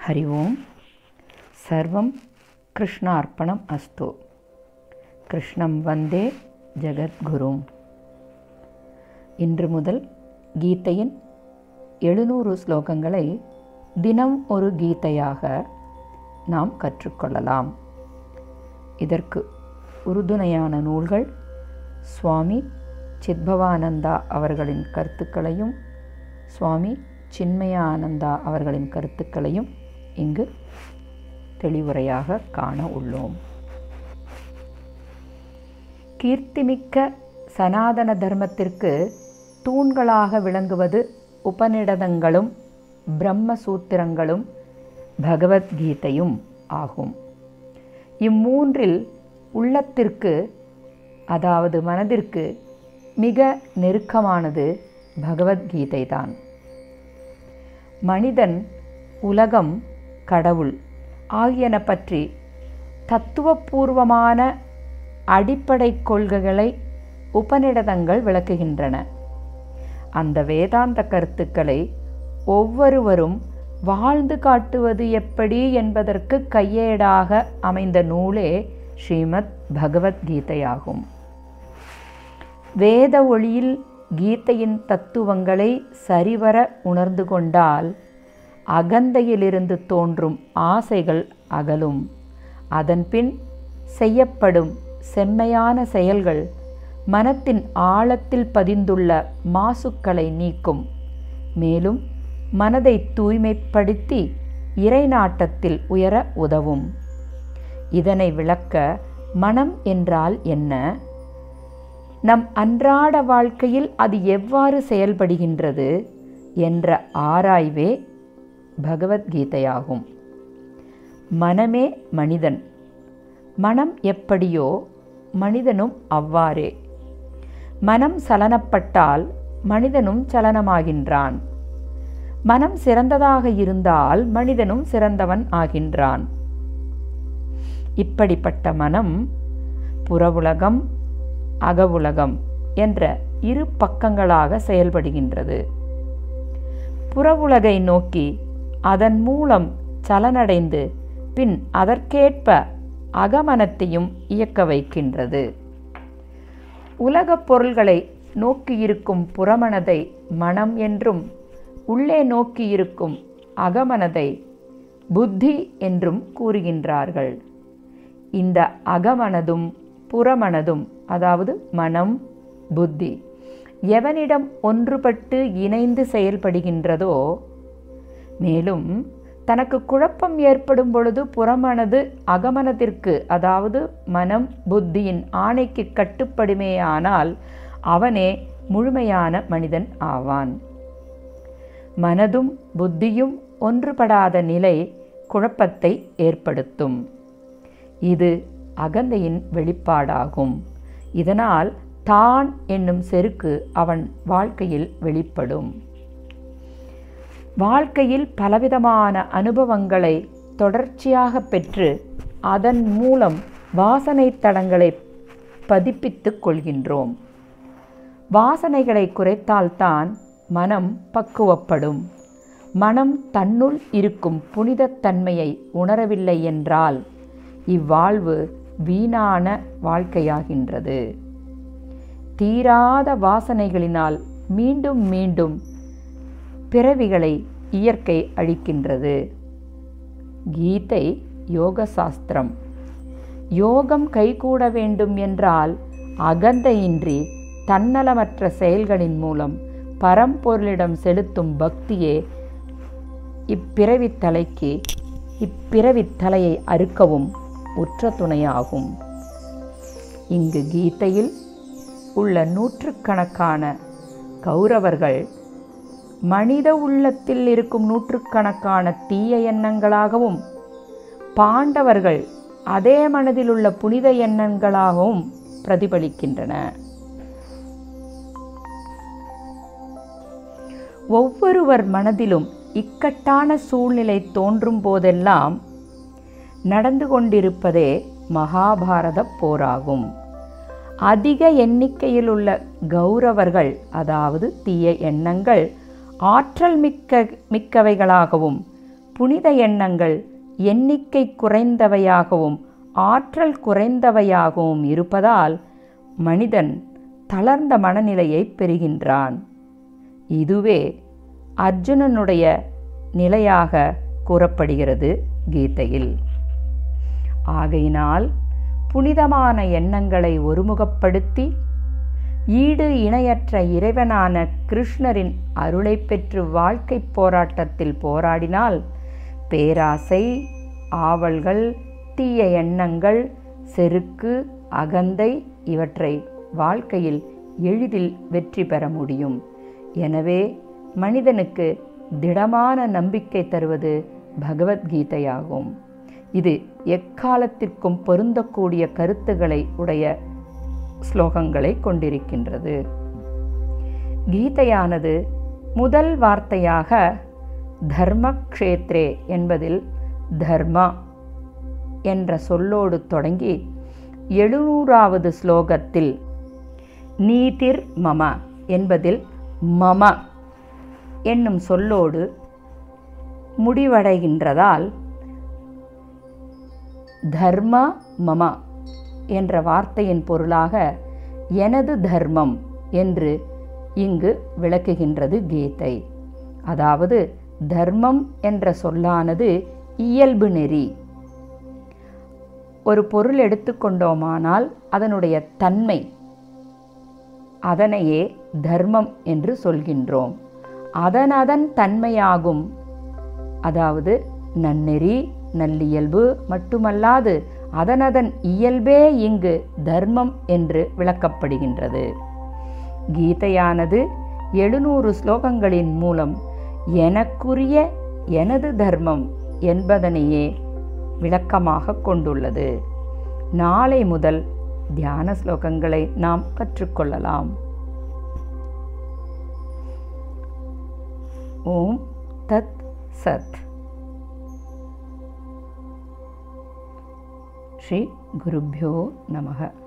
हरि ओं सर्वं कृष्णार्पणम् अस्तु கிருஷ்ணம் வந்தே ஜெகத்குரும் இன்று முதல் கீதையின் எழுநூறு ஸ்லோகங்களை தினம் ஒரு கீதையாக நாம் கற்றுக்கொள்ளலாம் இதற்கு உறுதுணையான நூல்கள் சுவாமி சித்பவானந்தா அவர்களின் கருத்துக்களையும் சுவாமி சின்மயானந்தா அவர்களின் கருத்துக்களையும் இங்கு தெளிவுரையாக காண உள்ளோம். கீர்த்திமிக்க சனாதன தர்மத்திற்கு தூண்களாக விளங்குவது உபநிடதங்களும் பிரம்மசூத்திரங்களும் பகவத்கீதையும் ஆகும். இம்மூன்றில் உள்ளத்திற்கு அதாவது மனதிற்கு மிக நெருக்கமானது பகவத்கீதை தான் மனிதன் உலகம் கடவுள் ஆகியன பற்றி தத்துவபூர்வமான அடிப்படை கொள்கைகளை உபநிடதங்கள் விளக்குகின்றன. அந்த வேதாந்த கருத்துக்களை ஒவ்வொருவரும் வாழ்ந்து காட்டுவது எப்படி என்பதற்கு கையேடாக அமைந்த நூலே ஸ்ரீமத் பகவத்கீதையாகும். வேத ஒளியில் கீதையின் தத்துவங்களை சரிவர உணர்ந்து கொண்டால் அகந்தையிலிருந்து தோன்றும் ஆசைகள் அகலும். அதன்பின் செய்யப்படும் செம்மையான செயல்கள் மனத்தின் ஆழத்தில் பதிந்துள்ள மாசுக்களை நீக்கும். மேலும் மனதை தூய்மைப்படுத்தி இறைநாட்டத்தில் உயர உதவும். இதனை விளக்க மனம் என்றால் என்ன? நம் அன்றாட வாழ்க்கையில் அது எவ்வாறு செயல்படுகின்றது? என்ற ஆராய்வே பகவத்கீதையாகும். மனமே மனிதன். மனம் எப்படியோ மனிதனும் அவ்வாறே. மனம் சலனப்பட்டால் மனிதனும் சலனமாகின்றான். மனம் சிறந்ததாக இருந்தால் மனிதனும் சிறந்தவன் ஆகின்றான். இப்படிப்பட்ட மனம் புறவுலகம் அகவுலகம் என்ற இரு பக்கங்களாக செயல்படுகின்றது. புறவுலகை நோக்கி அதன் மூலம் சலனடைந்து பின் அதற்கேற்ப அகமனத்தையும் இயக்க வைக்கின்றது. உலகப் பொருள்களை நோக்கியிருக்கும் புறமனதை மனம் என்றும் உள்ளே நோக்கியிருக்கும் அகமனதை புத்தி என்றும் கூறுகின்றார்கள். இந்த அகமனதும் புறமனதும் அதாவது மனம் புத்தி எவனிடம் ஒன்றுபட்டு இணைந்து செயல்படுகின்றதோ மேலும் தனக்கு குழப்பம் ஏற்படும் பொழுது புறமனது அகமனத்திற்கு அதாவது மனம் புத்தியின் ஆணைக்கு கட்டுப்படுமேயானால் அவனே முழுமையான மனிதன் ஆவான். மனதும் புத்தியும் ஒன்றுபடாத நிலை குழப்பத்தை ஏற்படுத்தும். இது அகந்தையின் வெளிப்பாடாகும். இதனால் தான் என்னும் செருக்கு அவன் வாழ்க்கையில் வெளிப்படும். வாழ்க்கையில் பலவிதமான அனுபவங்களை தொடர்ச்சியாக பெற்று அதன் மூலம் வாசனை தடங்களை பதிப்பித்துக் கொள்கின்றோம். வாசனைகளை குறைத்தால்தான் மனம் பக்குவப்படும். மனம் தன்னுள் இருக்கும் புனிதத்தன்மையை உணரவில்லை என்றால் இவ்வாழ்வு வீணான வாழ்க்கையாகின்றது. தீராத வாசனைகளினால் மீண்டும் மீண்டும் பிறவிகளை இயற்கை அழிக்கின்றது. கீதை யோக சாஸ்திரம் யோகம் கைகூட வேண்டும் என்றால் அகந்தையின்றி தன்னலமற்ற செயல்களின் மூலம் பரம்பொருளிடம் செலுத்தும் பக்தியே இப்பிறவித்தலைக்கு தலைக்கு தலையை அறுக்கவும் உற்ற துணையாகும். இங்கு கீதையில் உள்ள நூற்றுக்கணக்கான கௌரவர்கள் மனித உள்ளத்தில் இருக்கும் நூற்றுக்கணக்கான தீய எண்ணங்களாகவும் பாண்டவர்கள் அதே மனதில் உள்ள புனித எண்ணங்களாகவும் பிரதிபலிக்கின்றன. ஒவ்வொருவர் மனதிலும் இக்கட்டான சூழ்நிலை தோன்றும் போதெல்லாம் நடந்து கொண்டிருப்பதே மகாபாரத போராகும். அதிக எண்ணிக்கையில் உள்ள கௌரவர்கள் அதாவது தீய எண்ணங்கள் ஆற்றல் மிக்க மிக்கவைகளாகவும் புனித எண்ணங்கள் எண்ணிக்கை குறைந்தவையாகவும் ஆற்றல் குறைந்தவையாகவும் இருப்பதால் மனிதன் தளர்ந்த மனநிலையை பெறுகின்றான். இதுவே அர்ஜுனனுடைய நிலையாக கூறப்படுகிறது கீதையில். ஆகையினால் புனிதமான எண்ணங்களை ஒருமுகப்படுத்தி ஈடு இணையற்ற இறைவனான கிருஷ்ணரின் அருளை பெற்று வாழ்க்கை போராட்டத்தில் போராடினால் பேராசை ஆவல்கள் தீய எண்ணங்கள் செருக்கு அகந்தை இவற்றை வாழ்க்கையில் எளிதில் வெற்றி பெற முடியும். எனவே மனிதனுக்கு திடமான நம்பிக்கை தருவது பகவத்கீதையாகும். இது எக்காலத்திற்கும் பொருந்தக்கூடிய கருத்துக்களை உடைய ஸ்லோகங்களை கொண்டிருக்கின்றது. கீதையானது முதல் வார்த்தையாக தர்மக்ஷேத்ரே என்பதில் தர்மா என்ற சொல்லோடு தொடங்கி எழுநூறாவது ஸ்லோகத்தில் நீதிர் மம என்பதில் மம என்னும் சொல்லோடு முடிவடைகின்றதால் தர்ம மம என்ற வார்த்தையின் பொருளாக எனது தர்மம் என்று இங்கு விளக்குகின்றது கீதை. அதாவது தர்மம் என்ற சொல்லானது இயல்பு நெறி. ஒரு பொருள் எடுத்துக்கொண்டோமானால் அதனுடைய தன்மை அதனையே தர்மம் என்று சொல்கின்றோம். அதனதன் தன்மையாகும். அதாவது நன்னெறி நல்லியல்பு மட்டுமல்லாது அதனதன் இயல்பே இங்கு தர்மம் என்று விளக்கப்படுகின்றது. கீதையானது எழுநூறு ஸ்லோகங்களின் மூலம் எனக்குரிய எனது தர்மம் என்பதனையே விளக்கமாக கொண்டுள்ளது. நாளை முதல் தியான ஸ்லோகங்களை நாம் கற்றுக்கொள்ளலாம். ஓம் தத் சத். श्रीगुरुभ्यो नमः।